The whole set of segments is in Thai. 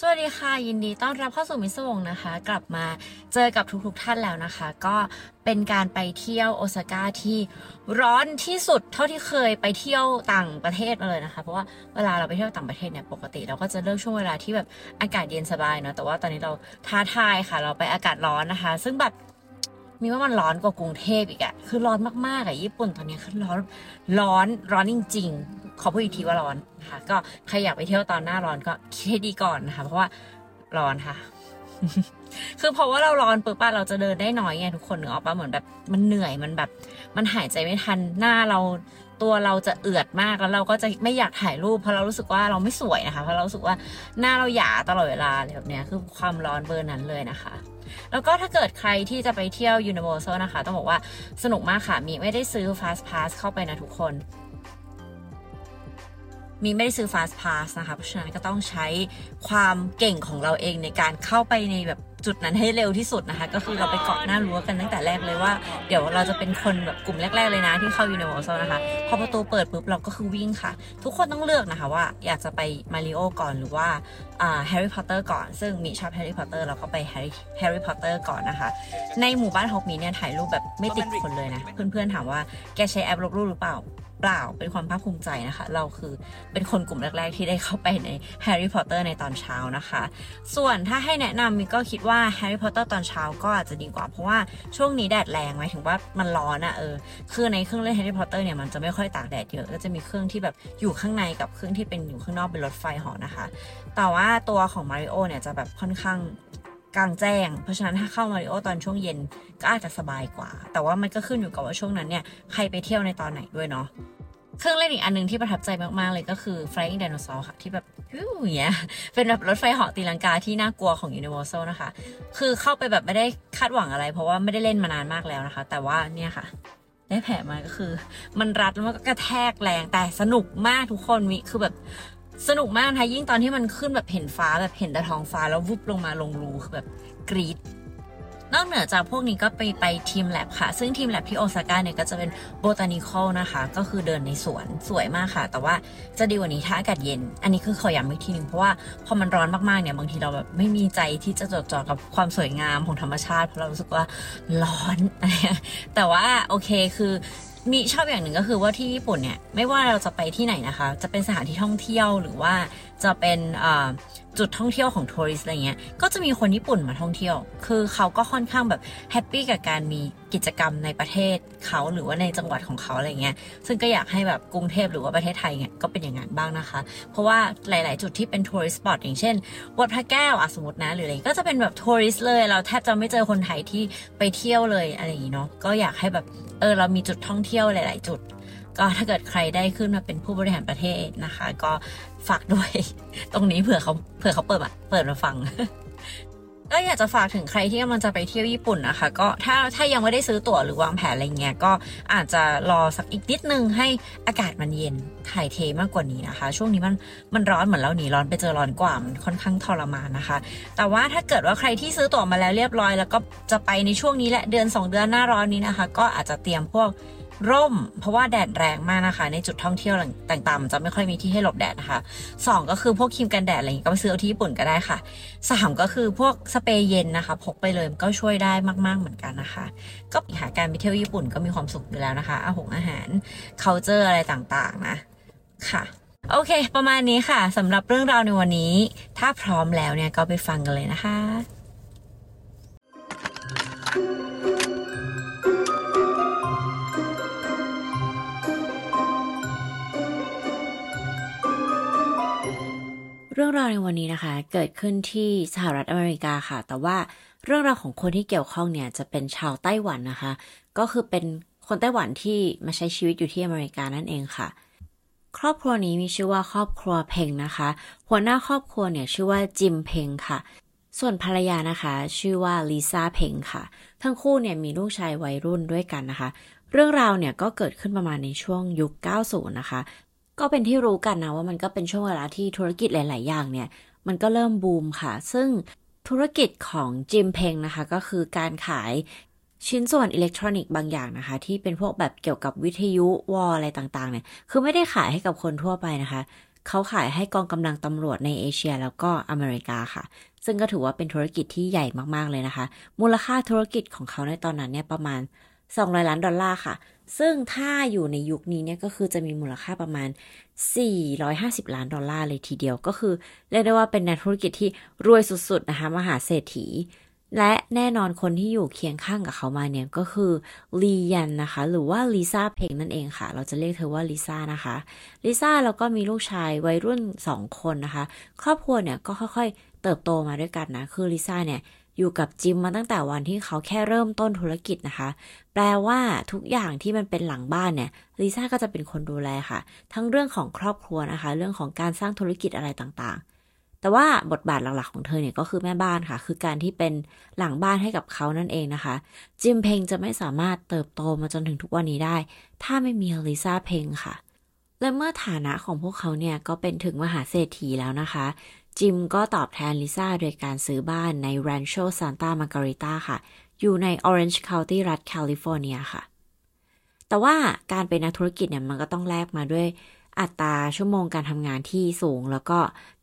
สวัสดีค่ะ ยินดีต้อนรับเข้าสู่มิสวงนะคะ กลับมาเจอกับทุกๆท่านแล้วนะคะ ก็เป็นการไปเที่ยวโอซาก้าที่ร้อนที่สุดเท่าที่เคยไปเที่ยวต่างประเทศมาเลยนะคะ เพราะว่าเวลาเราไปเที่ยวต่างประเทศเนี่ยปกติเราก็จะเลือกช่วงเวลาที่แบบอากาศเย็นสบายเนาะแต่ว่าตอนนี้เราท้าทายค่ะ เราไปอากาศร้อนนะคะ ซึ่งแบบมีว่ามันร้อนกว่ากรุงเทพอีกอะคือร้อนมากๆอะญี่ปุ่นตอนนี้คือร้อนร้อนร้อนจริง ๆ ขอพูดอีกทีว่าร้อนค่ะ ก็ใครอยากไปเที่ยวตอนหน้าร้อนก็คิดให้ดีก่อนนะคะ เพราะว่าร้อนค่ะ คือเพราะว่าเราร้อนปุ๊บป้าเราจะเดินได้น้อยไงทุกคนนึกออกปะเหมือนแบบมันเหนื่อยมันแบบ มันหายใจไม่ทันหน้าเราตัวเราจะเอือดมากแล้วเราก็จะไม่อยากถ่ายรูปเพราะเรารู้สึกว่าเราไม่สวยนะคะเพราะเรารู้สึกว่าหน้าเราหยาตลอดเวลาอะไรแบบเนี้ยคือความร้อนเบอร์นั้นเลยนะคะ แล้วก็ถ้าเกิดใครที่จะไปเที่ยว Universal นะคะ ต้องบอกว่าสนุกมากค่ะ มีไม่ได้ซื้อ Fast Pass เข้าไปนะทุกคน มิไม่ได้ซื้อ Fast Pass นะคะ เพราะฉะนั้นก็ต้องใช้ความเก่งของเราเองในการเข้าไปในแบบจุดนั้นให้เร็วที่สุดนะคะ ก็คือเราไปเกาะหน้ารั้วกันตั้งแต่แรกเลยว่า เดี๋ยวเราจะเป็นคนแบบกลุ่มแรก ๆ เลยนะที่เข้า Universal นะคะ พอประตูเปิดปุ๊บเราก็คือวิ่งค่ะ ทุกคนต้องเลือกนะคะว่าอยากจะไปมาริโอก่อนหรือว่าแฮร์รี่พอตเตอร์ก่อน ซึ่งมิชอบแฮร์รี่พอตเตอร์เราก็ไปแฮร์รี่แฮร์รี่พอตเตอร์ก่อนนะคะ ในหมู่บ้านฮอกส์มี้ดเนี่ยถ่ายรูปแบบไม่ติดคนเลยนะ เพื่อนๆถามว่าแกใช้แอปลบรูปหรือเปล่า เปล่าเป็นความภาคภูมิใจนะคะ เราคือเป็นคนกลุ่มแรก ๆ ที่ได้เข้าไปในแฮร์รี่พอตเตอร์ในตอนเช้านะคะ ส่วนถ้าให้แนะนำมิก็คิดว่าแฮร์รี่พอตเตอร์ตอนเช้าก็อาจจะดีกว่า เพราะว่าช่วงนี้แดดแรงหมายถึงว่ามันร้อนอะเออคือในเครื่องเล่นแฮร์รี่พอตเตอร์เนี่ยมันจะไม่ค่อยตากแดดเยอะก็จะมีเครื่องที่แบบอยู่ข้างในกับเครื่องที่เป็นอยู่ข้างนอกเป็นรถไฟเหาะนะคะ แต่ว่าตัวของมาริโอเนี่ยจะแบบค่อนข้าง กลางแจ้ง เพราะฉะนั้นถ้าเข้ามาริโอตอนช่วงเย็นก็อาจจะสบายกว่า แต่ว่ามันก็ขึ้นอยู่กับว่าช่วงนั้นเนี่ยใครไปเที่ยวในตอนไหนด้วยเนาะเครื่องเล่นอีกอันหนึ่งที่ประทับใจมาก ๆ เลยก็คือ Flying Dinosaur ค่ะ ที่แบบอย่างเงี้ยเป็นแบบรถไฟเหาะตีลังกาที่น่ากลัวของ Universal นะคะ คือเข้าไปแบบไม่ได้คาดหวังอะไร เพราะว่าไม่ได้เล่นมานานมากแล้วนะคะ แต่ว่าเนี่ยค่ะ ได้แผลมาก็คือ มันรัดแล้วมันก็กระแทกแรงแต่สนุกมากทุกคนมีคือแบบ สนุกมากนะคะยิ่งตอนที่มันขึ้นแบบเห็นฟ้าแบบเห็นแต่ท้องฟ้าแล้ววุบลงมาลงรูคือแบบกรีดนอกเหนือจากพวกนี้ก็ไปไปทีมแลบค่ะ ซึ่งทีมแลบที่โอซาก้าเนี่ยก็จะเป็นโบตานิคอลนะคะ ก็คือเดินในสวนสวยมากค่ะ แต่ว่าจะดีกว่านี้ถ้าอากาศเย็น อันนี้คือขอย้ำอีกทีหนึ่งเพราะว่าพอมันร้อนมากๆเนี่ยบางทีเราแบบไม่มีใจที่จะจดจ่อกับความสวยงามของธรรมชาติเพราะเรารู้สึกว่าร้อน แต่ว่าโอเคคือ มีชอบอย่างหนึ่งก็คือว่าที่ญี่ปุ่นเนี่ยไม่ว่าเราจะไปที่ไหนนะคะ จะเป็นสถานที่ท่องเที่ยวหรือว่าจะเป็น จุดท่องเที่ยวของทัวริสอะไรเงี้ย ก็จะมีคนญี่ปุ่นมาท่องเที่ยว คือเขาก็ค่อนข้างแบบแฮปปี้กับการมีกิจกรรมในประเทศเขาหรือว่าในจังหวัดของเขาอะไรเงี้ย ซึ่งก็อยากให้แบบกรุงเทพหรือว่าประเทศไทยเนี่ยก็เป็นอย่างนั้นบ้างนะคะ เพราะว่าหลาย ๆ จุดที่เป็นทัวริสปอตอย่างเช่น วัดพระแก้วอะสมมตินะหรืออะไรก็จะเป็นแบบทัวริสเลย เราแทบจะไม่เจอคนไทยที่ไปเที่ยวเลยอะไรอย่างงี้เนาะ ก็อยากให้แบบเออเรามีจุดท่องเที่ยวหลาย ๆ จุด ก็ถ้าเกิดใครได้ขึ้นมาเป็นผู้บริหารประเทศนะคะ ก็ฝากด้วย ตรงนี้เผื่อเขาเผื่อเขาเปิดมาเปิดมาฟังก็อยากจะฝากถึงใครที่กำลังจะไปเที่ยวญี่ปุ่นนะคะ ก็ถ้าถ้ายังไม่ได้ซื้อตั๋วหรือวางแผนอะไรเงี้ยก็อาจจะรอสักอีกนิดนึงให้อากาศมันเย็นถ่ายเทมากกว่านี้นะคะ ช่วงนี้มันมันร้อนเหมือนเราหนีร้อนไปเจอร้อนกว่ามันค่อนข้างทรมานนะคะ แต่ว่าถ้าเกิดว่าใครที่ซื้อตั๋วมาแล้วเรียบร้อย แล้วก็จะไปในช่วงนี้แหละเดือน 2 เดือนหน้าร้อนนี้นะคะ ก็อาจจะเตรียมพวก ร่ม เพราะว่าแดดแรงมากนะคะ ในจุดท่องเที่ยวต่างๆ จะไม่ค่อยมีที่ให้หลบแดดนะคะสองก็คือพวกครีมกันแดดอะไรอย่างนี้ก็ไปซื้อเอาที่ญี่ปุ่นก็ได้ค่ะสามก็คือพวกสเปรย์เย็นนะคะ พกไปเลยก็ช่วยได้มากๆเหมือนกันนะคะ ก็หาการไปเที่ยวญี่ปุ่นก็มีความสุขอยู่แล้วนะคะอาหงอาหาร culture อะไรต่างๆนะค่ะโอเค ประมาณนี้ค่ะสำหรับเรื่องราวในวันนี้ ถ้าพร้อมแล้วเนี่ยก็ไปฟังกันเลยนะคะ เรื่องราวในวันนี้นะคะ เกิดขึ้นที่สหรัฐอเมริกาค่ะ แต่ว่าเรื่องราวของคนที่เกี่ยวข้องเนี่ยจะเป็นชาวไต้หวันนะคะ ก็คือเป็นคนไต้หวันที่มาใช้ชีวิตอยู่ที่อเมริกานั่นเองค่ะ ครอบครัวนี้มีชื่อว่าครอบครัวเพงนะคะ หัวหน้าครอบครัวเนี่ยชื่อว่าจิมเพงค่ะ ส่วนภรรยานะคะ ชื่อว่าลิซ่าเพงค่ะ ทั้งคู่เนี่ยมีลูกชายวัยรุ่นด้วยกันนะคะ เรื่องราวเนี่ยก็เกิดขึ้นประมาณในช่วงยุค 90 นะคะ ก็เป็นที่รู้กันนะว่ามันก็เป็นช่วงเวลาที่ธุรกิจหลาย ๆ อย่างเนี่ย มันก็เริ่มบูมค่ะ ซึ่งธุรกิจของจิมเพงนะคะ ก็คือการขายชิ้นส่วนอิเล็กทรอนิกส์บางอย่างนะคะ ที่เป็นพวกแบบเกี่ยวกับวิทยุวอลอะไรต่าง ๆ เนี่ย คือไม่ได้ขายให้กับคนทั่วไปนะคะ เขาขายให้กองกำลังตำรวจในเอเชียแล้วก็อเมริกาค่ะ ซึ่งก็ถือว่าเป็นธุรกิจที่ใหญ่มากๆเลยนะคะ มูลค่าธุรกิจของเขาในตอนนั้นเนี่ยประมาณ 200 ล้านดอลลาร์ค่ะ ซึ่งถ้าอยู่ในยุคนี้เนี่ยก็คือจะมีมูลค่าประมาณ 450 ล้านดอลลาร์เลยทีเดียวก็คือ เรียกได้ว่าเป็นนักธุรกิจที่รวยสุดๆนะคะมหาเศรษฐี และแน่นอนคนที่อยู่เคียงข้างกับเขามาเนี่ยก็คือลียันนะคะ หรือว่าลิซ่าเพงนั่นเองค่ะ เราจะเรียกเธอว่าลิซ่านะคะลิซ่าแล้วก็มีลูกชายวัยรุ่น 2 คนนะคะ ครอบครัวเนี่ยก็ค่อยๆ เติบโตมาด้วยกันนะคือลิซ่าเนี่ย อยู่กับจิมมาตั้งแต่วันที่เขาแค่เริ่มต้นธุรกิจนะคะ แปลว่าทุกอย่างที่มันเป็นหลังบ้านเนี่ยลิซ่าก็จะเป็นคนดูแลค่ะ ทั้งเรื่องของครอบครัวนะคะ เรื่องของการสร้างธุรกิจอะไรต่างๆ แต่ว่าบทบาทหลักๆของเธอเนี่ยก็คือแม่บ้านค่ะ คือการที่เป็นหลังบ้านให้กับเขานั่นเองนะคะ จิมเพงจะไม่สามารถเติบโตมาจนถึงทุกวันนี้ได้ ถ้าไม่มีลิซ่าเพงค่ะและเมื่อฐานะของพวกเขาเนี่ยก็เป็นถึงมหาเศรษฐีแล้วนะคะ จิมก็ตอบแทนลิซ่าโดยการซื้อบ้านใน Rancho Santa Margarita ค่ะ อยู่ใน Orange County รัฐแคลิฟอร์เนียค่ะ แต่ว่าการเป็นนักธุรกิจเนี่ยมันก็ต้องแลกมาด้วยอัตราชั่วโมงการทำงานที่สูง แล้วก็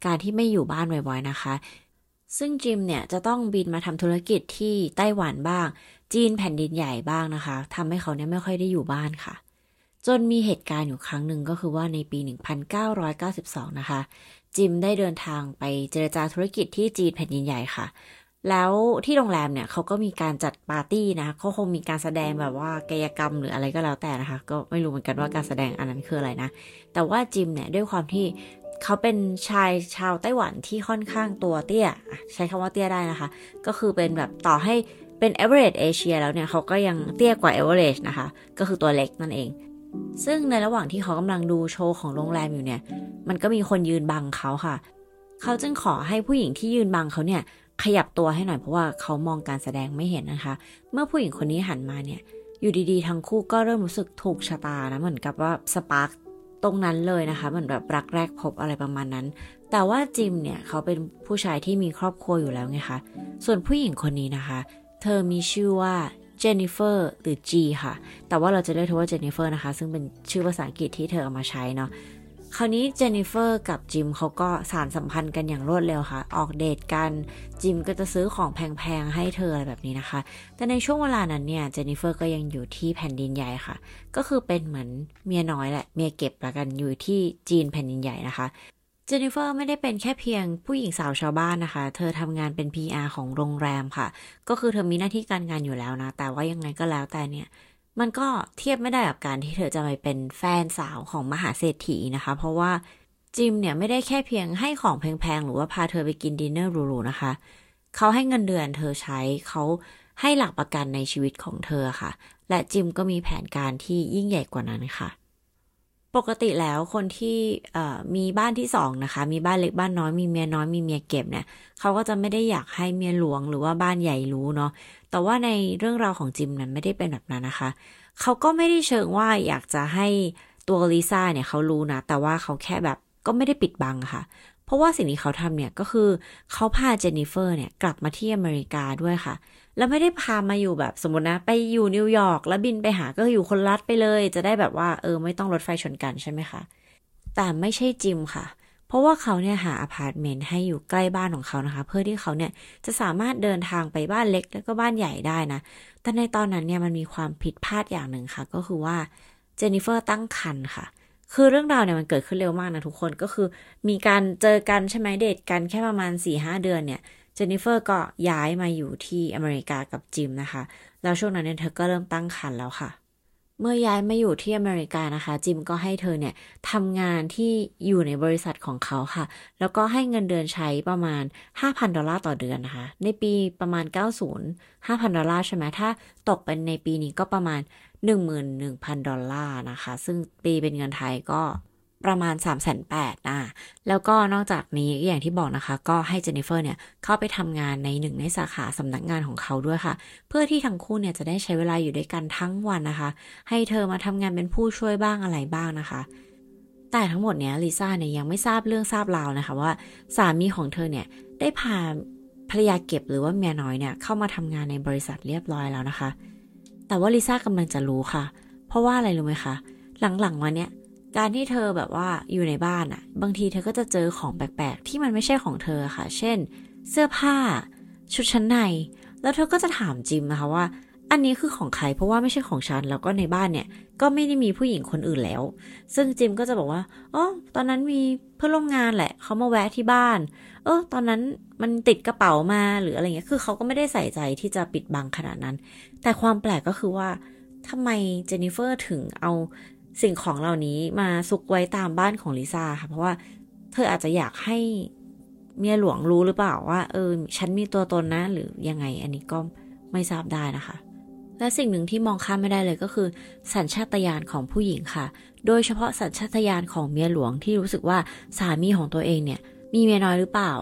การที่ไม่อยู่บ้านบ่อยๆนะคะ ซึ่งจิมเนี่ยจะต้องบินมาทำธุรกิจที่ไต้หวันบ้าง จีนแผ่นดินใหญ่บ้างนะคะทำให้เขาเนี่ยไม่ค่อยได้อยู่บ้านค่ะ จนมีเหตุการณ์อยู่ครั้งหนึ่งก็คือว่าในปี 1992 นะคะ จิมได้เดินทางไปเจรจาธุรกิจที่จีนแผ่นดินใหญ่ค่ะ แล้วที่โรงแรมเนี่ยเขาก็มีการจัดปาร์ตี้นะเขาคงมีการแสดงแบบว่ากายกรรมหรืออะไรก็แล้วแต่นะคะ ก็ไม่รู้เหมือนกันว่าการแสดงอันนั้นคืออะไรนะ แต่ว่าจิมเนี่ยด้วยความที่เขาเป็นชายชาวไต้หวันที่ค่อนข้างตัวเตี้ย ใช้คำว่าเตี้ยได้นะคะ ก็คือเป็นแบบต่อให้เป็น average เอเชียแล้วเนี่ยเขาก็ยังเตี้ยกว่า average นะคะ ก็คือตัวเล็กนั่นเอง ซึ่งในระหว่างที่เขากำลังดูโชว์ของโรงแรมอยู่เนี่ย มันก็มีคนยืนบังเขาค่ะ เขาจึงขอให้ผู้หญิงที่ยืนบังเขาเนี่ย ขยับตัวให้หน่อยเพราะว่าเขามองการแสดงไม่เห็นนะคะ เมื่อผู้หญิงคนนี้หันมาเนี่ย อยู่ดีๆ ทั้งคู่ก็เริ่มรู้สึกถูกชะตานะเหมือนกับว่าสปาร์กตรงนั้นเลยนะคะ เหมือนแบบรักแรกพบอะไรประมาณนั้น แต่ว่าจิมเนี่ยเขาเป็นผู้ชายที่มีครอบครัวอยู่แล้วไงคะ ส่วนผู้หญิงคนนี้นะคะ เธอมีชื่อว่า เจนนิเฟอร์หรือ จี ค่ะ แต่ว่าเราจะเรียกเธอว่าเจนนิเฟอร์นะคะ ซึ่งเป็นชื่อภาษาอังกฤษที่เธอเอามาใช้เนาะคราวนี้เจนนิเฟอร์กับจิมเขาก็สานสัมพันธ์กันอย่างรวดเร็วค่ะ ออกเดทกัน จิมก็จะซื้อของแพงๆ ให้เธออะไรแบบนี้นะคะ แต่ในช่วงเวลานั้นเนี่ย เจนนิเฟอร์ก็ยังอยู่ที่แผ่นดินใหญ่ค่ะ ก็คือเป็นเหมือนเมียน้อยแหละ เมียเก็บละกันอยู่ที่จีนแผ่นดินใหญ่นะคะ เจนนิเฟอร์ไม่ได้เป็นแค่เพียงผู้หญิงสาวชาวบ้านนะคะ เธอทำงานเป็น PR ของโรงแรมค่ะ ก็คือเธอมีหน้าที่การงานอยู่แล้วนะ แต่ว่ายังไงก็แล้วแต่เนี่ย มันก็เทียบไม่ได้กับการที่เธอจะไปเป็นแฟนสาวของมหาเศรษฐีนะคะ เพราะว่าจิมเนี่ยไม่ได้แค่เพียงให้ของแพงๆ หรือว่าพาเธอไปกินดินเนอร์หรูๆนะคะ เขาให้เงินเดือนเธอใช้เขาให้หลักประกันในชีวิตของเธอค่ะ และจิมก็มีแผนการที่ยิ่งใหญ่กว่านั้นค่ะ ปกติแล้วคนที่มีบ้านที่สองนะคะ มีบ้านเล็กบ้านน้อยมีเมียน้อยมีเมียเก็บเนี่ยเขาก็จะไม่ได้อยากให้เมียหลวงหรือว่าบ้านใหญ่รู้เนาะแต่ว่าในเรื่องราวของจิมนั้นไม่ได้เป็นแบบนั้นนะคะเขาก็ไม่ได้เชิงว่าอยากจะให้ตัวลิซ่าเนี่ยเขารู้นะแต่ว่าเขาแค่แบบก็ไม่ได้ปิดบังค่ะ เพราะว่าสิ่งที่เขาทำเนี่ยก็คือเขาพาเจนนิเฟอร์เนี่ยกลับมาที่อเมริกาด้วยค่ะ แล้วไม่ได้พามาอยู่แบบสมมตินะ ไปอยู่นิวยอร์กแล้วบินไปหาก็อยู่คนรัดไปเลย จะได้แบบว่าเออไม่ต้องรถไฟชนกันใช่ไหมคะ แต่ไม่ใช่จิมค่ะ เพราะว่าเขาเนี่ยหาอพาร์ตเมนต์ให้อยู่ใกล้บ้านของเขานะคะ เพื่อที่เขาเนี่ยจะสามารถเดินทางไปบ้านเล็กแล้วก็บ้านใหญ่ได้นะ แต่ในตอนนั้นเนี่ยมันมีความผิดพลาดอย่างหนึ่งค่ะ ก็คือว่าเจนนิเฟอร์ตั้งครรภ์ค่ะ คือเรื่องราวเนี่ยมันเกิดขึ้นเร็วมากนะทุกคนก็คือ มีการเจอกันใช่ไหมเดทกันแค่ประมาณสี่ห้าเดือนเนี่ยเจนนิเฟอร์ก็ย้ายมาอยู่ที่อเมริกากับจิมนะคะ แล้วช่วงนั้นเนี่ยเธอก็เริ่มตั้งครรภ์แล้วค่ะ เมื่อย้ายมาอยู่ที่อเมริกานะคะ จิมก็ให้เธอเนี่ยทำงานที่อยู่ในบริษัทของเขาค่ะ แล้วก็ให้เงินเดือนใช้ประมาณ 5,000 ดอลลาร์ต่อเดือนนะคะ ในปีประมาณ 90 5,000 ดอลลาร์ใช่ไหมถ้าตกเป็นในปีนี้ก็ประมาณ 11,000 ดอลลาร์นะคะ ซึ่งปีเป็นเงินไทยก็ ประมาณ 3 8 0 0 0อะแล้วก็นอกจากนี้อย่างที่บอกนะคะ ก็ให้เจนนิเฟอร์เนี่ยเข้าไปทำงานในหนึ่งในสาขาสำนักงานของเขาด้วยค่ะ เพื่อที่ทั้งคู่เนี่ยจะได้ใช้เวลาอยู่ด้วยกันทั้งวันนะคะ ให้เธอมาทำงานเป็นผู้ช่วยบ้างอะไรบ้างนะคะ แต่ทั้งหมดเนี้ยลิซ่าเนี่ยยังไม่ทราบเรื่องทราบราวนะคะว่าสามีของเธอเนี่ยได้พาภรรยาเก็บหรือว่าเมียน้อยเนี่ยเข้ามาทำงานในบริษัทเรียบร้อยแล้วนะคะ แต่ว่าลิซ่ากำลังจะรู้ค่ะ เพราะว่าอะไรรู้ไหมคะหลังๆวันเนี้ย การที่เธอแบบว่าอยู่ในบ้านอะบางทีเธอก็จะเจอของแปลกๆ ที่มันไม่ใช่ของเธอค่ะ เช่น เสื้อผ้า ชุดชั้นใน แล้วเธอก็จะถามจิมนะคะว่า อันนี้คือของใครเพราะว่าไม่ใช่ของฉัน แล้วก็ในบ้านเนี่ย ก็ไม่ได้มีผู้หญิงคนอื่นแล้ว ซึ่งจิมก็จะบอกว่าอ๋อตอนนั้นมีเพื่อนร่วมงานแหละเขามาแวะที่บ้าน เออ ตอนนั้นมันติดกระเป๋ามาหรืออะไรเงี้ยคือเขาก็ไม่ได้ใส่ใจที่จะปิดบังขนาดนั้น แต่ความแปลกก็คือว่าทำไมเจนนิเฟอร์ถึงเอา สิ่งของเหล่านี้มาซุกไว้ตามบ้านของลิซ่าค่ะ เพราะว่าเธออาจจะอยากให้เมียหลวงรู้หรือเปล่าว่า เออ ฉันมีตัวตนนะ หรือยังไงอันนี้ก็ไม่ทราบได้นะคะ และสิ่งหนึ่งที่มองข้ามไม่ได้เลยก็คือ สัญชาตญาณของผู้หญิงค่ะ โดยเฉพาะสัญชาตญาณของเมียหลวงที่รู้สึกว่าสามีของตัวเองเนี่ย มีเมียน้อยหรือเปล่า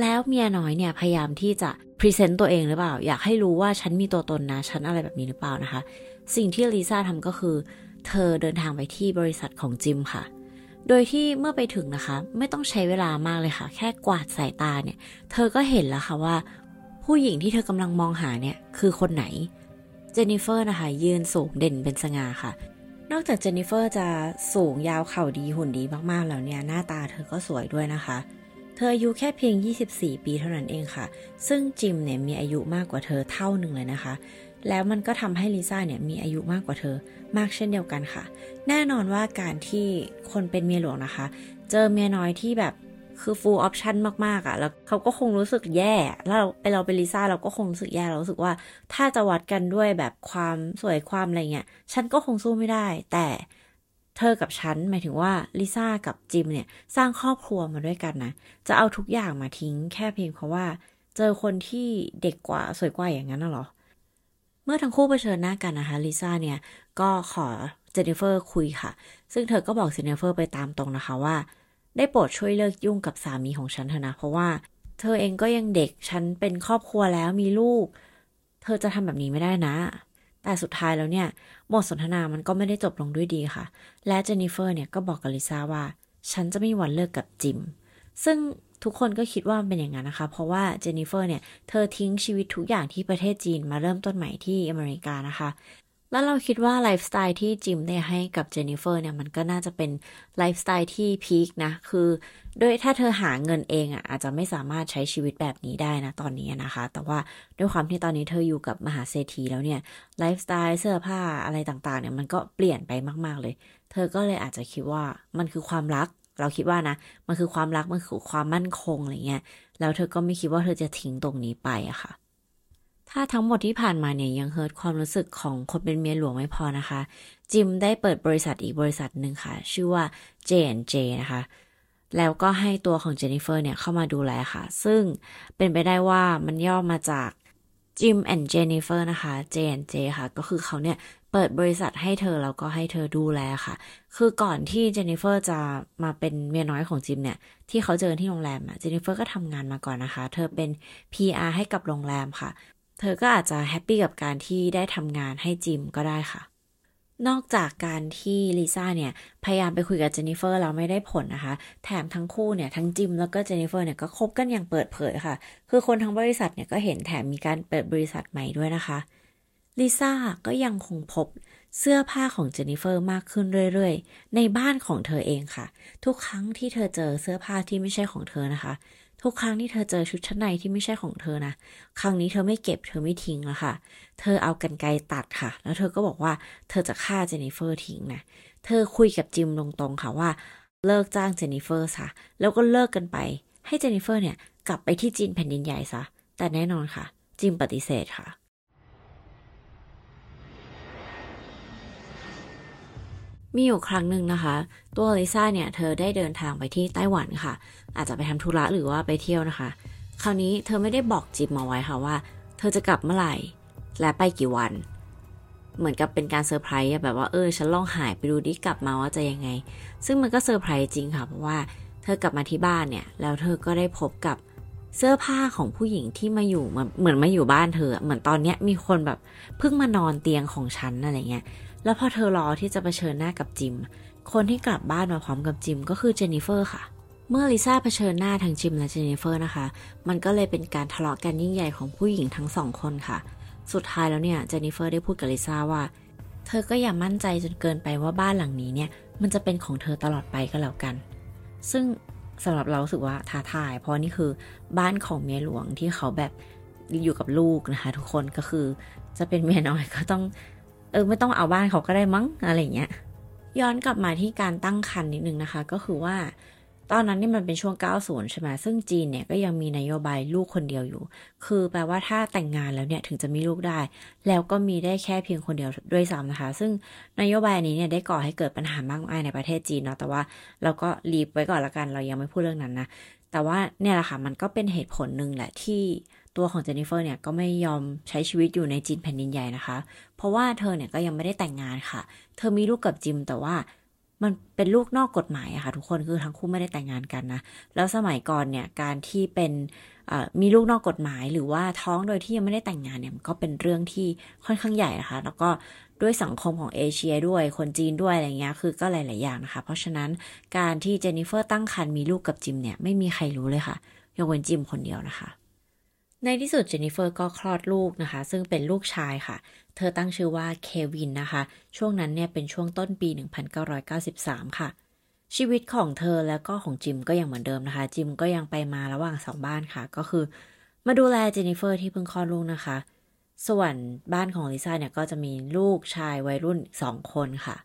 แล้วเมียน้อยเนี่ยพยายามที่จะพรีเซนต์ตัวเองหรือเปล่า อยากให้รู้ว่าฉันมีตัวตนนะ ฉันอะไรแบบนี้หรือเปล่านะคะ สิ่งที่ลิซ่าทำก็คือ เธอเดินทางไปที่บริษัทของจิมค่ะ โดยที่เมื่อไปถึงนะคะ ไม่ต้องใช้เวลามากเลยค่ะ แค่กวาดสายตาเนี่ย เธอก็เห็นแล้วค่ะว่า ผู้หญิงที่เธอกำลังมองหาเนี่ยคือคนไหน เจนนิเฟอร์นะคะ ยืนสูงเด่นเป็นสง่าค่ะ นอกจากเจนนิเฟอร์จะสูงยาวเข่าดีหุ่นดีมากๆแล้วเนี่ย หน้าตาเธอก็สวยด้วยนะคะเธออายุแค่เพียง 24 ปีเท่านั้นเองค่ะ ซึ่งจิมเนี่ยมีอายุมากกว่าเธอเท่าหนึ่งเลยนะคะ แล้วมันก็ทำให้ลิซ่าเนี่ยมีอายุมากกว่าเธอมากเช่นเดียวกันค่ะ แน่นอนว่าการที่คนเป็นเมียหลวงนะคะ เจอเมียน้อยที่แบบคือ full option มาก ๆอะ่ะ แล้วเขาก็คงรู้สึกแย่ แล้วเราเราเป็นลิซ่าเราก็คงรู้สึกแย่ เรารู้สึกว่าถ้าจะวัดกันด้วยแบบความสวยความอะไรเงี้ย ฉันก็คงสู้ไม่ได้ แต่เธอกับฉันหมายถึงว่าลิซ่ากับจิมเนี่ยสร้างครอบครัวมาด้วยกันนะ จะเอาทุกอย่างมาทิ้งแค่เพียงเพราะว่า เจอคนที่เด็กกว่าสวยกว่าอย่างนั้นน่ะหรอ เมื่อทั้งคู่เผชิญหน้ากันนะคะลิซ่าเนี่ยก็ขอเจนนิเฟอร์คุยค่ะ ซึ่งเธอก็บอกเจนนิเฟอร์ไปตามตรงนะคะว่า ได้โปรดช่วยเลิกยุ่งกับสามีของฉันเถอะนะ เพราะว่าเธอเองก็ยังเด็กฉันเป็นครอบครัวแล้วมีลูก เธอจะทำแบบนี้ไม่ได้นะ แต่สุดท้ายแล้วเนี่ยบทสนทนามันก็ไม่ได้จบลงด้วยดีค่ะ และเจนนิเฟอร์เนี่ยก็บอกกับลิซ่าว่า ฉันจะไม่มีวันเลิกกับจิม ซึ่ง ทุกคนก็คิดว่ามันเป็นอย่างนั้นนะคะ เพราะว่าเจนนิเฟอร์เนี่ย เธอทิ้งชีวิตทุกอย่างที่ประเทศจีนมาเริ่มต้นใหม่ที่อเมริกานะคะ แล้วเราคิดว่าไลฟ์สไตล์ที่จิมได้ให้กับเจนนิเฟอร์เนี่ย มันก็น่าจะเป็นไลฟ์สไตล์ที่ peak นะ คือโดยถ้าเธอหาเงินเองอะอาจจะไม่สามารถใช้ชีวิตแบบนี้ได้นะตอนนี้นะคะ แต่ว่าด้วยความที่ตอนนี้เธออยู่กับมหาเศรษฐีแล้วเนี่ยไลฟ์สไตล์เสื้อผ้าอะไรต่างๆเนี่ยมันก็เปลี่ยนไปมาก ๆเลย เธอก็เลยอาจจะคิดว่ามันคือความรัก เราคิดว่านะ มันคือความรักมันคือความมั่นคงอะไรเงี้ย แล้วเธอก็ไม่คิดว่าเธอจะทิ้งตรงนี้ไปอะค่ะ ถ้าทั้งหมดที่ผ่านมาเนี่ยยัง hurt ความรู้สึกของคนเป็นเมียหลวงไม่พอนะคะ จิมได้เปิดบริษัทอีกบริษัทหนึ่งค่ะ ชื่อว่า J&J นะคะ แล้วก็ให้ตัวของเจนนิเฟอร์เนี่ยเข้ามาดูแลค่ะ ซึ่งเป็นไปได้ว่ามันย่อมาจากจิม and เจนนิเฟอร์นะคะ J&J ค่ะ ก็คือเขาเนี่ยเปิดบริษัทให้เธอแล้วก็ให้เธอดูแลค่ะ คือก่อนที่เจนนิเฟอร์จะมาเป็นเมียน้อยของจิมเนี่ย ที่เขาเจอที่โรงแรมอะเจนนิเฟอร์ก็ทำงานมาก่อนนะคะ เธอเป็น PR ให้กับโรงแรมค่ะ เธอก็อาจจะ happy กับการที่ได้ทำงานให้จิมก็ได้ค่ะ นอกจากการที่ลิซ่าเนี่ย พยายามไปคุยกับเจนนิเฟอร์แล้วไม่ได้ผลนะคะ แถมทั้งคู่เนี่ย ทั้งจิมแล้วก็เจนนิเฟอร์เนี่ยก็คบกันอย่างเปิดเผยค่ะ คือคนทั้งบริษัทเนี่ยก็เห็นแถมมีการเปิดบริษัทใหม่ด้วยนะคะ ลิซ่าก็ยังคงพบเสื้อผ้าของเจนนิเฟอร์มากขึ้นเรื่อยๆ ในบ้านของเธอเองค่ะ ทุกครั้งที่เธอเจอเสื้อผ้าที่ไม่ใช่ของเธอนะคะ ทุกครั้งที่เธอเจอชุดชั้นในที่ไม่ใช่ของเธอนะ ครั้งนี้เธอไม่เก็บเธอไม่ทิ้งแล้วค่ะ เธอเอากันไกตัดค่ะ แล้วเธอก็บอกว่าเธอจะฆ่าเจนนิเฟอร์ทิ้งนะ เธอคุยกับจิมตรงๆค่ะว่าเลิกจ้างเจนนิเฟอร์ซะ แล้วก็เลิกกันไป ให้เจนนิเฟอร์เนี่ยกลับไปที่จีนแผ่นดินใหญ่ซะ แต่แน่นอนค่ะ จิมปฏิเสธค่ะ มีอยู่ครั้งหนึ่งนะคะ ตัวลิซ่าเนี่ยเธอได้เดินทางไปที่ไต้หวันค่ะ อาจจะไปทำธุระหรือว่าไปเที่ยวนะคะ คราวนี้เธอไม่ได้บอกจิมเอาไว้ค่ะว่า เธอจะกลับเมื่อไหร่ และไปกี่วัน เหมือนกับเป็นการเซอร์ไพรส์แบบว่าเออฉันลองหายไปดูดิกลับมาว่าจะยังไง ซึ่งมันก็เซอร์ไพรส์จริงค่ะเพราะว่าเธอกลับมาที่บ้านเนี่ยแล้วเธอก็ได้พบกับเสื้อผ้าของผู้หญิงที่มาอยู่เหมือนมาอยู่บ้านเธอ เหมือนตอนเนี้ยมีคนแบบเพิ่งมานอนเตียงของฉันอะไรเงี้ย แล้วพอเธอรอที่จะเผชิญหน้ากับจิม คนที่กลับบ้านมาพร้อมกับจิมก็คือเจนนิเฟอร์ค่ะ เมื่อลิซ่าเผชิญหน้าทั้งจิมและเจนนิเฟอร์นะคะ มันก็เลยเป็นการทะเลาะกันยิ่งใหญ่ของผู้หญิงทั้งสองคนค่ะ สุดท้ายแล้วเนี่ยเจนนิเฟอร์ได้พูดกับลิซ่าว่า เธอก็อย่ามั่นใจจนเกินไปว่าบ้านหลังนี้เนี่ย มันจะเป็นของเธอตลอดไปก็แล้วกัน ซึ่งสำหรับเราสึกว่าท้าทาย เพราะนี่คือบ้านของเมียหลวงที่เขาแบบอยู่กับลูกนะคะ ทุกคนก็คือจะเป็นเมียน้อยก็ต้อง ออไม่ต้องเอาบ้านเขาก็ได้มั้งอะไรเงี้ยย้อนกลับมาที่การตั้งครรภ์นิดนึงนะคะ ก็คือว่า ตอนนั้นนี่มันเป็นช่วง 90 ใช่ไหมซึ่งจีนเนี่ยก็ยังมีนโยบายลูกคนเดียวอยู่ คือแปลว่าถ้าแต่งงานแล้วเนี่ยถึงจะมีลูกได้ แล้วก็มีได้แค่เพียงคนเดียวด้วยซ้ำนะคะ ซึ่งนโยบายนี้เนี่ยได้ก่อให้เกิดปัญหามากมายในประเทศจีนเนาะ แต่ว่าเราก็รีบไว้ก่อนละกัน เรายังไม่พูดเรื่องนั้นนะ แต่ว่าเนี่ยแหละค่ะ มันก็เป็นเหตุผลหนึ่งแหละที่ตัวของเจนนิเฟอร์เนี่ยก็ไม่ยอมใช้ชีวิตอยู่ในจีนแผ่นดินใหญ่นะคะ เพราะว่าเธอเนี่ยก็ยังไม่ได้แต่งงานค่ะ เธอมีลูกกับจิมแต่ว่า มันเป็นลูกนอกกฎหมายอะค่ะทุกคนคือทั้งคู่ไม่ได้แต่งงานกันนะ แล้วสมัยก่อนเนี่ยการที่เป็นมีลูกนอกกฎหมาย หรือว่าท้องโดยที่ยังไม่ได้แต่งงานเนี่ยก็เป็นเรื่องที่ค่อนข้างใหญ่นะคะ แล้วก็ด้วยสังคมของเอเชียด้วยคนจีนด้วยอะไรเงี้ยคือก็หลาย ๆ อย่างนะคะ เพราะฉะนั้นการที่เจนนิเฟอร์ตั้งครรภ์มีลูกกับจิมเนี่ยไม่มีใครรู้เลยค่ะยกเว้นจิมคนเดียวนะคะในที่สุดเจนนิเฟอร์ก็คลอดลูกนะคะ ซึ่งเป็นลูกชายค่ะ เธอตั้งชื่อว่าเควินนะคะ ช่วงนั้นเนี่ยเป็นช่วงต้นปี 1993 ค่ะ ชีวิตของเธอแล้วก็ของจิมก็ยังเหมือนเดิมนะคะ จิมก็ยังไปมาระหว่างสองบ้านค่ะ ก็คือ มาดูแลเจนนิเฟอร์ที่เพิ่งคลอดลูกนะคะ ส่วนบ้านของลิซ่าเนี่ยก็จะมีลูกชายวัยรุ่นสองคนค่ะ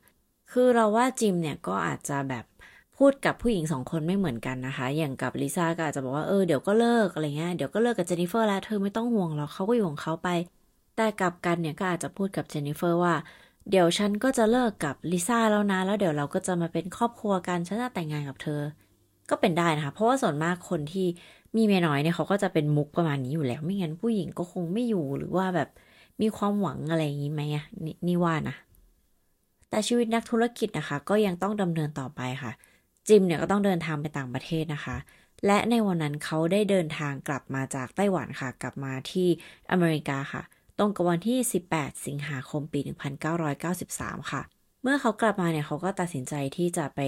คือเราว่าจิมเนี่ยก็อาจจะแบบพูดกับผู้หญิงสองคนไม่เหมือนกันนะคะ อย่างกับลิซ่าก็อาจจะบอกว่าเออเดี๋ยวก็เลิกอะไรเงี้ย เดี๋ยวก็เลิกกับเจนนิเฟอร์แล้วเธอไม่ต้องห่วงหรอกเขาก็อยู่ของเขาไป แต่กลับกันเนี่ยก็อาจจะพูดกับเจนนิเฟอร์ว่า เดี๋ยวฉันก็จะเลิกกับลิซ่าแล้วนะ แล้วเดี๋ยวเราก็จะมาเป็นครอบครัวกัน ฉันจะแต่งงานกับเธอ ก็เป็นได้นะคะ เพราะว่าส่วนมากคนที่มีเมียน้อยเนี่ยเขาก็จะเป็นมุกประมาณนี้อยู่แล้ว ไม่งั้นผู้หญิงก็คงไม่อยู่หรือว่าแบบมีความหวังอะไรอย่างนี้ไหมอะนี่ว่านะ แต่ชีวิตนักธุรกิจนะคะ ก็ยังต้องดำเนินต่อไปค่ะ จิมเนี่ยก็ต้องเดินทางไปต่างประเทศนะคะ และในวันนั้นเขาได้เดินทางกลับมาจากไต้หวันค่ะ กลับมาที่อเมริกาค่ะ ตรงกับวันที่ 18 สิงหาคมปี 1993 ค่ะ เมื่อเขากลับมาเนี่ยเขาก็ตัดสินใจที่จะไป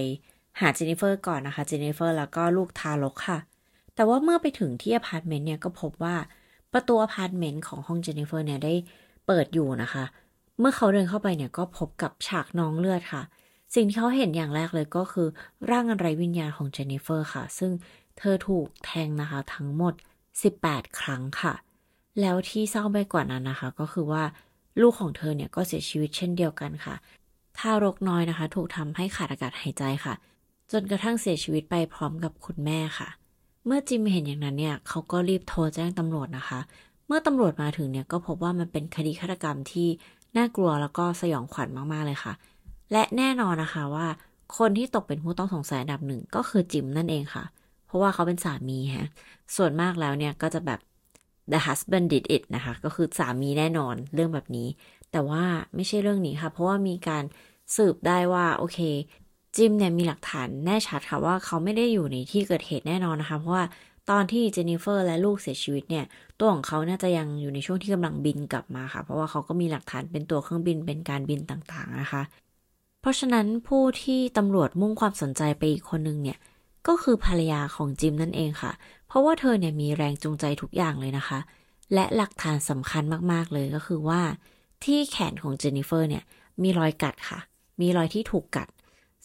หาเจนนิเฟอร์ก่อนนะคะ เจนนิเฟอร์แล้วก็ลูกทารกค่ะ แต่ว่าเมื่อไปถึงที่อพาร์ตเมนต์เนี่ยก็พบว่าประตูอพาร์ตเมนต์ของห้องเจนนิเฟอร์เนี่ยได้เปิดอยู่นะคะ เมื่อเขาเดินเข้าไปเนี่ยก็พบกับฉากนองเลือดค่ะ สิ่งที่เขาเห็นอย่างแรกเลยก็คือร่างอันไรวิญญาณของเจนนิเฟอร์ค่ะ ซึ่งเธอถูกแทงนะคะทั้งหมด 18 ครั้งค่ะ แล้วที่เศร้าไปกว่านั้นนะคะ ก็คือว่าลูกของเธอเนี่ยก็เสียชีวิตเช่นเดียวกันค่ะทารกน้อยนะคะ ถูกทำให้ขาดอากาศหายใจค่ะ จนกระทั่งเสียชีวิตไปพร้อมกับคุณแม่ค่ะ เมื่อจิมเห็นอย่างนั้นเนี่ยเขาก็รีบโทรแจ้งตำรวจนะคะ เมื่อตำรวจมาถึงเนี่ยก็พบว่ามันเป็นคดีฆาตกรรมที่น่ากลัวแล้วก็สยองขวัญมาก ๆ เลยค่ะ และแน่นอนนะคะว่า คนที่ตกเป็นผู้ต้องสงสัยอันดับหนึ่งก็คือจิมนั่นเองค่ะ เพราะว่าเขาเป็นสามีฮะส่วนมากแล้วเนี่ยก็จะแบบ the husband did it นะคะ ก็คือสามีแน่นอนเรื่องแบบนี้ แต่ว่าไม่ใช่เรื่องนี้ค่ะ เพราะว่ามีการสืบได้ว่า โอเค จิมเนี่ยมีหลักฐานแน่ชัดค่ะว่าเขาไม่ได้อยู่ในที่เกิดเหตุแน่นอนนะคะ เพราะว่าตอนที่เจนนิเฟอร์และลูกเสียชีวิตเนี่ย ตัวของเขาน่าจะยังอยู่ในช่วงที่กำลังบินกลับมาค่ะ เพราะว่าเขาก็มีหลักฐานเป็นตัวเครื่องบินเป็นการบินต่างๆนะคะ เพราะฉะนั้นผู้ที่ตำรวจมุ่งความสนใจไปอีกคนนึงเนี่ย ก็คือภรรยาของจิมนั่นเองค่ะเราะว่าเธอเนี่ยมีแรงจูงใจทุกอย่างเลยนะคะ และหลักฐานสำคัญมากๆเลยก็คือว่า ที่แขนของเจนนิเฟอร์เนี่ยมีรอยกัดค่ะ มีรอยที่ถูกกัด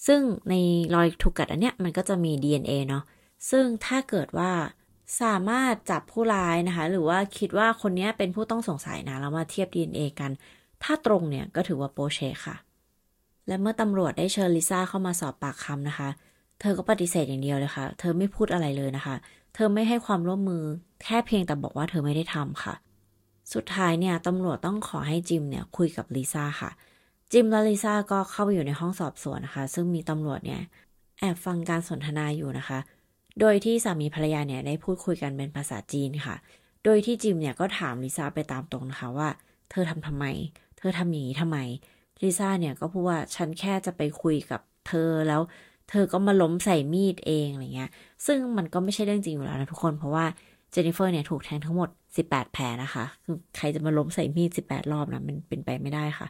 ซึ่งในรอยถูกกัดอันเนี้ยมันก็จะมี DNA เนาะซึ่งถ้าเกิดว่าสามารถจับผู้ร้ายนะคะ หรือว่าคิดว่าคนนี้เป็นผู้ต้องสงสัยนะแล้วมาเทียบ DNA กัน ถ้าตรงเนี่ยก็ถือว่าโปเชค่ะ และเมื่อตำรวจได้เชิญลิซ่าเข้ามาสอบปากคำนะคะเเธอก็ปฏิเสธอย่างเดียวเลยค่ะ เธอไม่พูดอะไรเลยนะคะ เธอไม่ให้ความร่วมมือ แค่เพียงแต่บอกว่าเธอไม่ได้ทำค่ะ สุดท้ายเนี่ยตำรวจต้องขอให้จิมเนี่ยคุยกับลิซ่าค่ะ จิมและลิซ่าก็เข้าไปอยู่ในห้องสอบสวนนะคะ ซึ่งมีตำรวจเนี่ยแอบฟังการสนทนาอยู่นะคะ โดยที่สามีภรรยาเนี่ยได้พูดคุยกันเป็นภาษาจีนค่ะ โดยที่จิมเนี่ยก็ถามลิซ่าไปตามตรงนะคะว่า เธอทำทำไม เธอทำอย่างนี้ทำไมลิซ่าเนี่ยก็พูดว่าฉันแค่จะไปคุยกับเธอแล้ว เธอก็มาล้มใส่มีดเองอะไรเงี้ย ซึ่งมันก็ไม่ใช่เรื่องจริงอยู่แล้วนะทุกคน เพราะว่าเจนนิเฟอร์เนี่ยถูกแทงทั้งหมด 18 แผลนะคะ คือใครจะมาล้มใส่มีด 18 รอบนะมันเป็นไปไม่ได้ค่ะ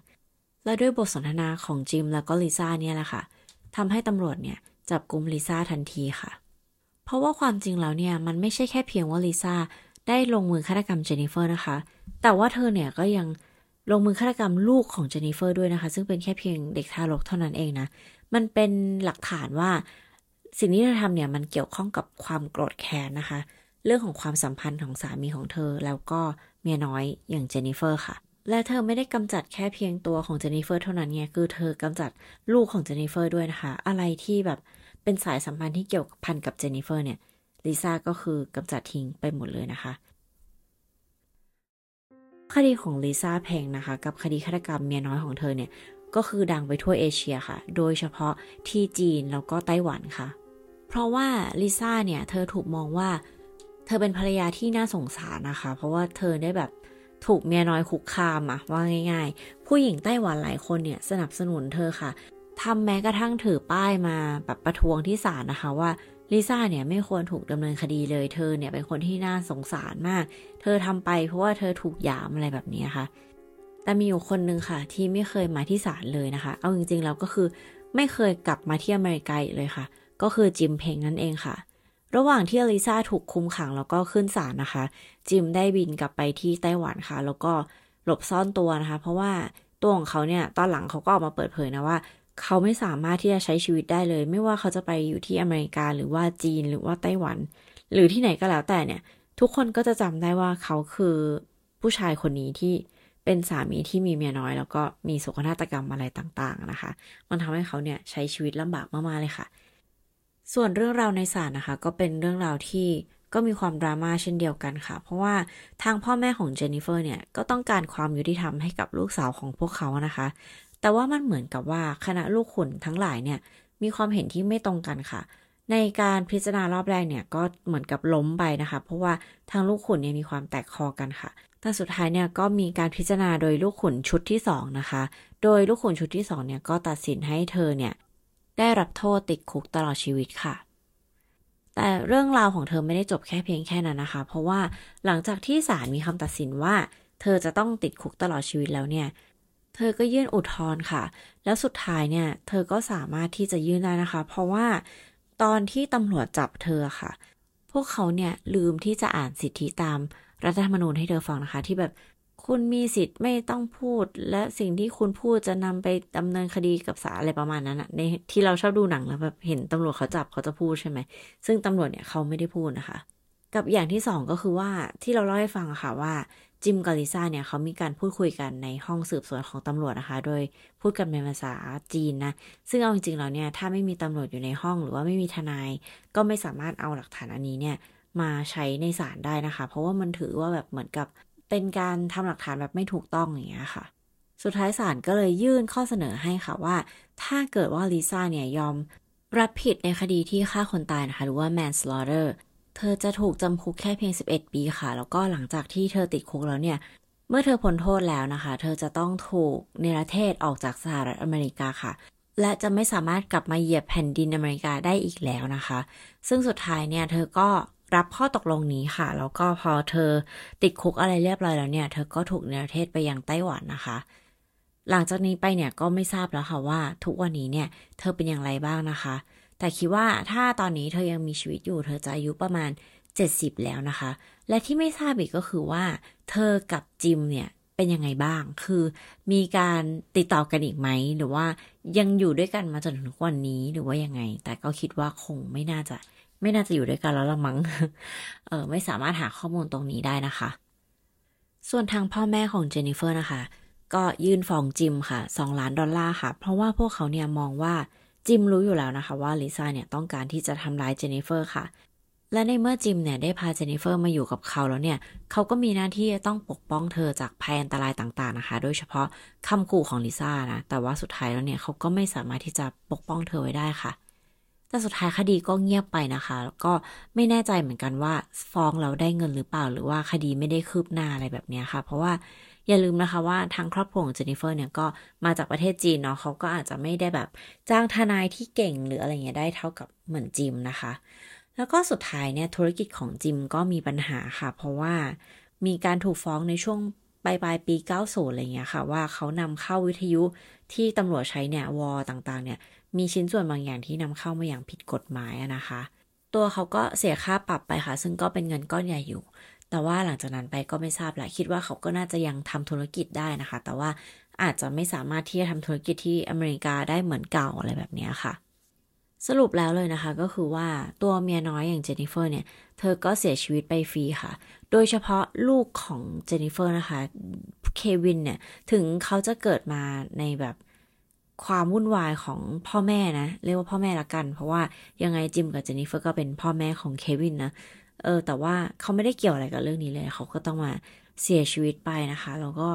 และด้วยบทสนทนาของจิมแล้วก็ลิซ่าเนี่ยแหละค่ะทำให้ตำรวจเนี่ยจับกลุ่มลิซ่าทันทีค่ะ เพราะว่าความจริงแล้วเนี่ยมันไม่ใช่แค่เพียงว่าลิซ่าได้ลงมือฆาตกรรมเจนนิเฟอร์นะคะ แต่ว่าเธอเนี่ยก็ยังลงมือฆาตกรรมลูกของเจนนิเฟอร์ด้วยนะคะ ซึ่งเป็นแค่เพียงเด็กทารกเท่านั้นเองนะ มันเป็นหลักฐานว่าสิ่งที่เธอทำเนี่ยมันเกี่ยวข้องกับความโกรธแค้นนะคะ เรื่องของความสัมพันธ์ของสามีของเธอ แล้วก็เมียน้อยอย่างเจนนิเฟอร์ค่ะ และเธอไม่ได้กำจัดแค่เพียงตัวของเจนนิเฟอร์เท่านั้นไงคือเธอกำจัดลูกของเจนนิเฟอร์ด้วยนะคะ อะไรที่แบบเป็นสายสัมพันธ์ที่เกี่ยวพันกับเจนนิเฟอร์เนี่ยลิซ่าก็คือกำจัดทิ้งไปหมดเลยนะคะคดีของลิซ่าเพงนะคะ กับคดีฆาตกรรมเมียน้อยของเธอเนี่ย ก็คือดังไปทั่วเอเชียค่ะ โดยเฉพาะที่จีนแล้วก็ไต้หวันค่ะ เพราะว่าลิซ่าเนี่ยเธอถูกมองว่า เธอเป็นภรรยาที่น่าสงสารนะคะ เพราะว่าเธอได้แบบถูกเมียน้อยคุกคามอะว่าง่าย ๆ ผู้หญิงไต้หวันหลายคนเนี่ยสนับสนุนเธอค่ะทำแม้กระทั่งถือป้ายมาแบบประท้วงที่ศาลนะคะว่าลิซ่าเนี่ยไม่ควรถูกดำเนินคดีเลย เธอเนี่ยเป็นคนที่น่าสงสารมาก เธอทำไปเพราะว่าเธอถูกยามอะไรแบบนี้ค่ะ แต่มีอยู่คนนึงค่ะ ที่ไม่เคยมาที่ศาลเลยนะคะ เอาจริงๆแล้วก็คือไม่เคยกลับมาที่อเมริกาเลยค่ะ ก็คือจิมเพงนั่นเองค่ะ ระหว่างที่อลิซาถูกคุมขังแล้วก็ขึ้นศาลนะคะ จิมได้บินกลับไปที่ไต้หวันค่ะ แล้วก็หลบซ่อนตัวนะคะ เพราะว่าตัวของเขาเนี่ยตอนหลังเขาก็ออกมาเปิดเผยนะว่า เขาไม่สามารถที่จะใช้ชีวิตได้เลย ไม่ว่าเขาจะไปอยู่ที่อเมริกาหรือว่าจีนหรือว่าไต้หวัน หรือที่ไหนก็แล้วแต่เนี่ย ทุกคนก็จะจำได้ว่าเขาคือผู้ชายคนนี้ที่ เป็นสามีที่มีเมียน้อย แล้วก็มีโศกนาฏกรรมอะไรต่างๆนะคะ มันทำให้เขาเนี่ยใช้ชีวิตลำบากมากๆเลยค่ะ ส่วนเรื่องราวในศาลนะคะ ก็เป็นเรื่องราวที่ก็มีความดราม่าเช่นเดียวกันค่ะ เพราะว่าทางพ่อแม่ของเจนนิเฟอร์เนี่ยก็ต้องการความยุติธรรมให้กับลูกสาวของพวกเขานะคะ แต่ว่ามันเหมือนกับว่าคณะลูกขุนทั้งหลายเนี่ยมีความเห็นที่ไม่ตรงกันค่ะ ในการพิจารณารอบแรกเนี่ยก็เหมือนกับล้มไปนะคะ เพราะว่าทางลูกขุนเนี่ยมีความแตกคอกันค่ะ แต่สุดท้ายเนี่ยก็มีการพิจารณาโดยลูกขุนชุดที่2นะคะ โดยลูกขุนชุดที่2เนี่ยก็ตัดสินให้เธอเนี่ยได้รับโทษติดคุกตลอดชีวิตค่ะ แต่เรื่องราวของเธอไม่ได้จบแค่เพียงแค่นั้นนะคะ เพราะว่าหลังจากที่ศาลมีคำตัดสินว่า เธอจะต้องติดคุกตลอดชีวิตแล้วเนี่ย เธอก็ยื่นอุทธรณ์ค่ะ แล้วสุดท้ายเนี่ย เธอก็สามารถที่จะยื่นได้นะคะ เพราะว่าตอนที่ตำรวจจับเธอค่ะ พวกเขาเนี่ยลืมที่จะอ่านสิทธิตาม รัฐธรรมนูญให้เธอฟังนะคะ ที่แบบคุณมีสิทธิ์ไม่ต้องพูด และสิ่งที่คุณพูดจะนำไปดำเนินคดีกับศาลอะไรประมาณนั้นอะในที่เราชอบดูหนังแล้วแบบเห็นตำรวจเขาจับเขาจะพูดใช่ไหม ซึ่งตำรวจเนี่ยเขาไม่ได้พูดนะคะ กับอย่างที่สองก็คือว่าที่เราเล่าให้ฟังค่ะว่าจิมกับลิซ่าเนี่ยเขามีการพูดคุยกันในห้องสืบสวนของตำรวจนะคะ โดยพูดกันเป็นภาษาจีนนะ ซึ่งเอาจริงๆแล้วเนี่ยถ้าไม่มีตำรวจอยู่ในห้องหรือว่าไม่มีทนาย ก็ไม่สามารถเอาหลักฐานอันนี้เนี่ย มาใช้ในศาลได้นะคะ เพราะว่ามันถือว่าแบบเหมือนกับเป็นการทำหลักฐานแบบไม่ถูกต้องอย่างเงี้ยค่ะ สุดท้ายศาลก็เลยยื่นข้อเสนอให้ค่ะว่า ถ้าเกิดว่าลิซ่าเนี่ยยอมรับผิดในคดีที่ฆ่าคนตายนะคะ หรือว่า manslaughter เธอจะถูกจำคุกแค่เพียง 11 ปีค่ะ แล้วก็หลังจากที่เธอติดคุกแล้วเนี่ย เมื่อเธอพ้นโทษแล้วนะคะ เธอจะต้องถูกเนรเทศออกจากสหรัฐอเมริกาค่ะ และจะไม่สามารถกลับมาเหยียบแผ่นดินอเมริกาได้อีกแล้วนะคะ ซึ่งสุดท้ายเนี่ยเธอก็ รับข้อตกลงนี้ค่ะ แล้วก็พอเธอติดคุกอะไรเรียบร้อยแล้วเนี่ย เธอก็ถูกเนรเทศไปยังไต้หวันนะคะ หลังจากนี้ไปเนี่ยก็ไม่ทราบแล้วค่ะว่า ทุกวันนี้เนี่ยเธอเป็นอย่างไรบ้างนะคะ แต่คิดว่าถ้าตอนนี้เธอยังมีชีวิตอยู่ เธอจะอายุประมาณ 70 แล้วนะคะ และที่ไม่ทราบอีกก็คือว่า เธอกับจิมเนี่ยเป็นยังไงบ้าง คือมีการติดต่อกันอีกไหม หรือว่ายังอยู่ด้วยกันมาจนถึงวันนี้หรือว่ายังไง แต่ก็คิดว่าคงไม่น่าจะ ไม่น่าจะอยู่ด้วยกันแล้วละมั้งเออไม่สามารถหาข้อมูลตรงนี้ได้นะคะ ส่วนทางพ่อแม่ของเจนนิเฟอร์นะคะ ก็ยื่นฟ้องจิมค่ะ2ล้านดอลลาร์ค่ะ เพราะว่าพวกเขาเนี่ยมองว่าจิมรู้อยู่แล้วนะคะ ว่าลิซ่าเนี่ยต้องการที่จะทำร้ายเจนนิเฟอร์ค่ะ และในเมื่อจิมเนี่ยได้พาเจนนิเฟอร์มาอยู่กับเขาแล้วเนี่ย เขาก็มีหน้าที่ต้องปกป้องเธอจากภัยอันตรายต่างๆนะคะ โดยเฉพาะคำขู่ของลิซ่านะ แต่ว่าสุดท้ายแล้วเนี่ยเขาก็ไม่สามารถที่จะปกป้องเธอไว้ได้ค่ะ แต่สุดท้ายคดีก็เงียบไปนะคะ แล้วก็ไม่แน่ใจเหมือนกันว่าฟ้องแล้วได้เงินหรือเปล่า หรือว่าคดีไม่ได้คืบหน้าอะไรแบบนี้ค่ะ เพราะว่าอย่าลืมนะคะว่าทางครอบครัวของเจนนิเฟอร์เนี่ยก็มาจากประเทศจีนเนาะเขาก็อาจจะไม่ได้แบบจ้างทนายที่เก่งหรืออะไรเงี้ยได้เท่ากับเหมือนจิมนะคะ แล้วก็สุดท้ายเนี่ยธุรกิจของจิมก็มีปัญหาค่ะ เพราะว่ามีการถูกฟ้องในช่วง ปลายปลายปี 90 อะไรเงี้ยค่ะ ว่าเขานำเข้าวิทยุที่ตำรวจใช้เนี่ยวอต่างๆ เนี่ย มีชิ้นส่วนบางอย่างที่นำเข้ามาอย่างผิดกฎหมายนะคะ ตัวเขาก็เสียค่าปรับไปค่ะ ซึ่งก็เป็นเงินก้อนใหญ่อยู่ แต่ว่าหลังจากนั้นไปก็ไม่ทราบแหละคิดว่าเขาก็น่าจะยังทำธุรกิจได้นะคะ แต่ว่าอาจจะไม่สามารถที่จะทำธุรกิจที่อเมริกาได้เหมือนเก่าอะไรแบบนี้ค่ะสรุปแล้วเลยนะคะก็คือว่าตัวเมียน้อยอย่างเจนนิเฟอร์เนี่ย เธอก็เสียชีวิตไปฟรีค่ะ โดยเฉพาะลูกของเจนนิเฟอร์นะคะ เควินเนี่ย ถึงเขาจะเกิดมาในแบบความวุ่นวายของพ่อแม่นะ เรียกว่าพ่อแม่ละกัน เพราะว่ายังไงจิมกับเจนนิเฟอร์ก็เป็นพ่อแม่ของเควินนะ เออ แต่ว่าเขาไม่ได้เกี่ยวอะไรกับเรื่องนี้เลย เขาก็ต้องมาเสียชีวิตไปนะคะ แล้วก็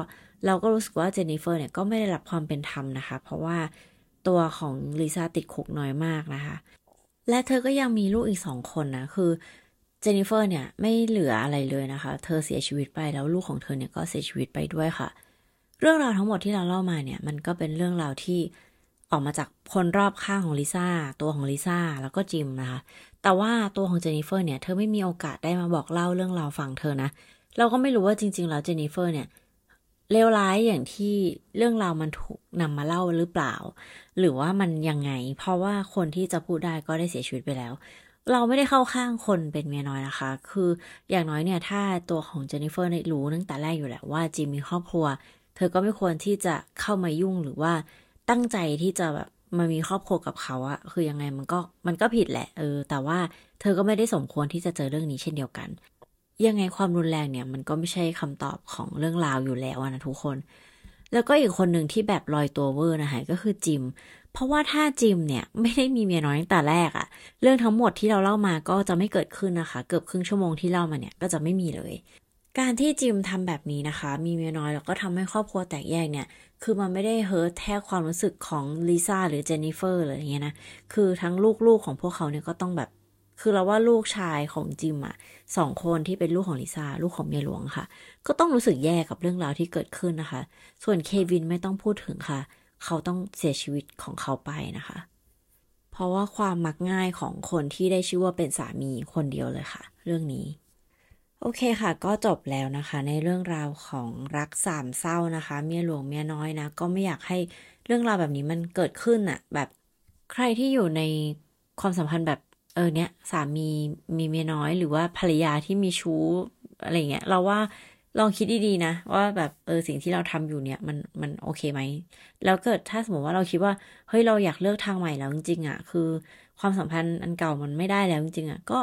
เราก็รู้สึกว่าเจนนิเฟอร์เนี่ยก็ไม่ได้รับความเป็นธรรมนะคะ เพราะว่าตัวของลิซ่าติดคุกน้อยมากนะคะ และเธอก็ยังมีลูกอีกสองคนนะ คือ จนนิเฟอร์เนี่ยไม่เหลืออะไรเลยนะคะ เธอเสียชีวิตไปแล้วลูกของเธอเนี่ยก็เสียชีวิตไปด้วยค่ะ เรื่องราวทั้งหมดที่เราเล่ามาเนี่ยมันก็เป็นเรื่องราวที่ออกมาจากคนรอบข้างของลิซ่าตัวของลิซ่าแล้วก็จิมนะคะ แต่ว่าตัวของเจนนิเฟอร์เนี่ยเธอไม่มีโอกาสได้มาบอกเล่าเรื่องราวฝั่งเธอนะ เราก็ไม่รู้ว่าจริง ๆ แล้วเจนนิเฟอร์เนี่ยเลวร้ายอย่างที่เรื่องราวมันถูกนำมาเล่าหรือเปล่า หรือว่ามันยังไง เพราะว่าคนที่จะพูดได้ก็ได้เสียชีวิตไปแล้ว เราไม่ได้เข้าข้างคนเป็นเมียน้อยนะคะ คืออย่างน้อยเนี่ย ถ้าตัวของเจนนิเฟอร์รู้ตั้งแต่แรกอยู่แล้วว่าจิมมีครอบครัว เธอก็ไม่ควรที่จะเข้ามายุ่งหรือว่าตั้งใจที่จะแบบมามีครอบครัวกับเขาอะคือยังไงมันก็มันก็ผิดแหละเออ แต่ว่าเธอก็ไม่ได้สมควรที่จะเจอเรื่องนี้เช่นเดียวกัน ยังไงความรุนแรงเนี่ย มันก็ไม่ใช่คำตอบของเรื่องราวอยู่แล้วนะทุกคน แล้วก็อีกคนหนึ่งที่แบบลอยตัวเวอร์นะคะก็คือจิม เพราะว่าถ้าจิมเนี่ยไม่ได้มีเมียน้อยตั้งแต่แรกอะเรื่องทั้งหมดที่เราเล่ามาก็จะไม่เกิดขึ้นนะคะ เกือบครึ่งชั่วโมงที่เล่ามาเนี่ยก็จะไม่มีเลย การที่จิมทำแบบนี้นะคะ มีเมียน้อยแล้วก็ทำให้ครอบครัวแตกแยกเนี่ย คือมันไม่ได้ hurt แค่ความรู้สึกของลิซ่าหรือเจนนิเฟอร์อะไรอย่างเงี้ยนะ คือทั้งลูกๆของพวกเขาเนี่ยก็ต้องแบบ คือเราว่าลูกชายของจิมอะสองคนที่เป็นลูกของลิซ่าลูกของเมียหลวงค่ะ ก็ต้องรู้สึกแย่กับเรื่องราวที่เกิดขึ้นนะคะ ส่วนเควินไม่ต้องพูดถึงค่ะ เขาต้องเสียชีวิตของเขาไปนะคะ เพราะว่าความมักง่ายของคนที่ได้ชื่อว่าเป็นสามีคนเดียวเลยค่ะ เรื่องนี้ โอเคค่ะ ก็จบแล้วนะคะ ในเรื่องราวของรักสามเศร้านะคะ เมียหลวงเมียน้อยนะ ก็ไม่อยากให้เรื่องราวแบบนี้มันเกิดขึ้นอะแบบใครที่อยู่ในความสัมพันธ์แบบ เออเนี้ยสามีมีเมียน้อยหรือว่าภรรยาที่มีชู้อะไรเงี้ย เราว่าลองคิดดีๆนะ ว่าแบบเออสิ่งที่เราทำอยู่เนี่ย มันมันโอเคไหม แล้วเกิดถ้าสมมติว่าเราคิดว่าเฮ้ยเราอยากเลือกทางใหม่แล้วจริงๆอะคือความสัมพันธ์อันเก่ามันไม่ได้แล้วจริงๆอะก็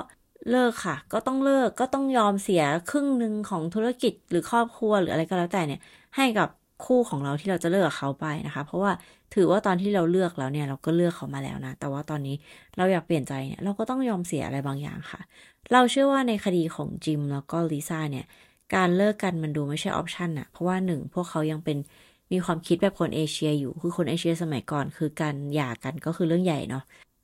เลิกค่ะ ก็ต้องเลิกก็ต้องยอมเสียครึ่งหนึ่งของธุรกิจหรือครอบครัวหรืออะไรก็แล้วแต่เนี่ย ให้กับคู่ของเราที่เราจะเลิกกับเขาไปนะคะ เพราะว่า ถือว่าตอนที่เราเลือกแล้วเนี่ย เราก็เลือกเขามาแล้วนะ แต่ว่าตอนนี้เราอยากเปลี่ยนใจเนี่ย เราก็ต้องยอมเสียอะไรบางอย่างค่ะ เราเชื่อว่าในคดีของจิมแล้วก็ลิซ่าเนี่ย การเลิกกันมันดูไม่ใช่ออปชันอะเพราะว่าหนึ่งพวกเขายังเป็นมีความคิดแบบคนเอเชียอยู่ คือคนเอเชียสมัยก่อน คือการหย่ากันก็คือเรื่องใหญ่เนาะ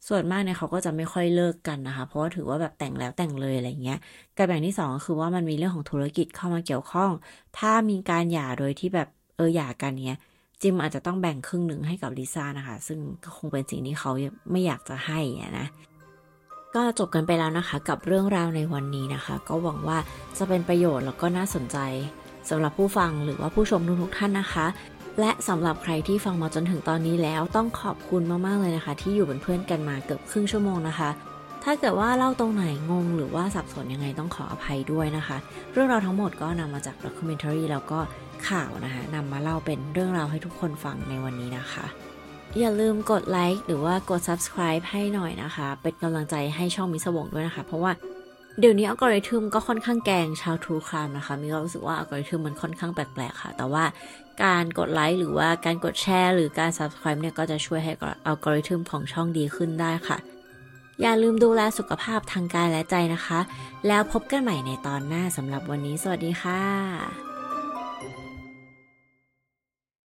ส่วนมากเนี่ยเขาก็จะไม่ค่อยเลิกกันนะคะ เพราะว่าถือว่าแบบแต่งแล้วแต่งเลยอะไรเงี้ยการแบ่งที่2ก็คือว่ามันมีเรื่องของธุรกิจเข้ามาเกี่ยวข้อง ถ้ามีการหย่าโดยที่แบบเออหย่ากันเนี้ย จิมอาจจะต้องแบ่งครึ่งหนึ่งให้กับลิซ่านะคะ ซึ่งก็คงเป็นสิ่งที่เขาไม่อยากจะให้นะก็จบกันไปแล้วนะคะ กับเรื่องราวในวันนี้นะคะ ก็หวังว่าจะเป็นประโยชน์แล้วก็น่าสนใจสำหรับผู้ฟังหรือว่าผู้ชมทุกท่านนะคะ และสำหรับใครที่ฟังมาจนถึงตอนนี้แล้วต้องขอบคุณมาก ๆ เลยนะคะ ที่อยู่เป็นเพื่อนกันมาเกือบครึ่งชั่วโมงนะคะ ถ้าเกิดว่าเล่าตรงไหนงงหรือว่าสับสนยังไงต้องขออภัยด้วยนะคะ เรื่องราวทั้งหมดก็นำมาจากด็อกิเมนทารีแล้วก็ ข่าวนะคะนำมาเล่าเป็นเรื่องราวให้ทุกคนฟังในวันนี้นะคะ อย่าลืมกดไลค์หรือว่ากด subscribe ให้หน่อยนะคะ เป็นกำลังใจให้ช่องมิสวงด้วยนะคะ เพราะว่าเดี๋ยวนี้อัลกอริทึมก็ค่อนข้างแกงชาวทูครามนะคะ มีความรู้สึกว่าอัลกอริทึมมันค่อนข้างแปลกๆค่ะ แต่ว่าการกดไลค์หรือว่าการกดแชร์ หรือการ subscribe เนี่ยก็จะช่วยให้อัลกอริทึมของช่องดีขึ้นได้ค่ะ อย่าลืมดูแลสุขภาพทางกายและใจนะคะ แล้วพบกันใหม่ในตอนหน้าสำหรับวันนี้ สวัสดีค่ะ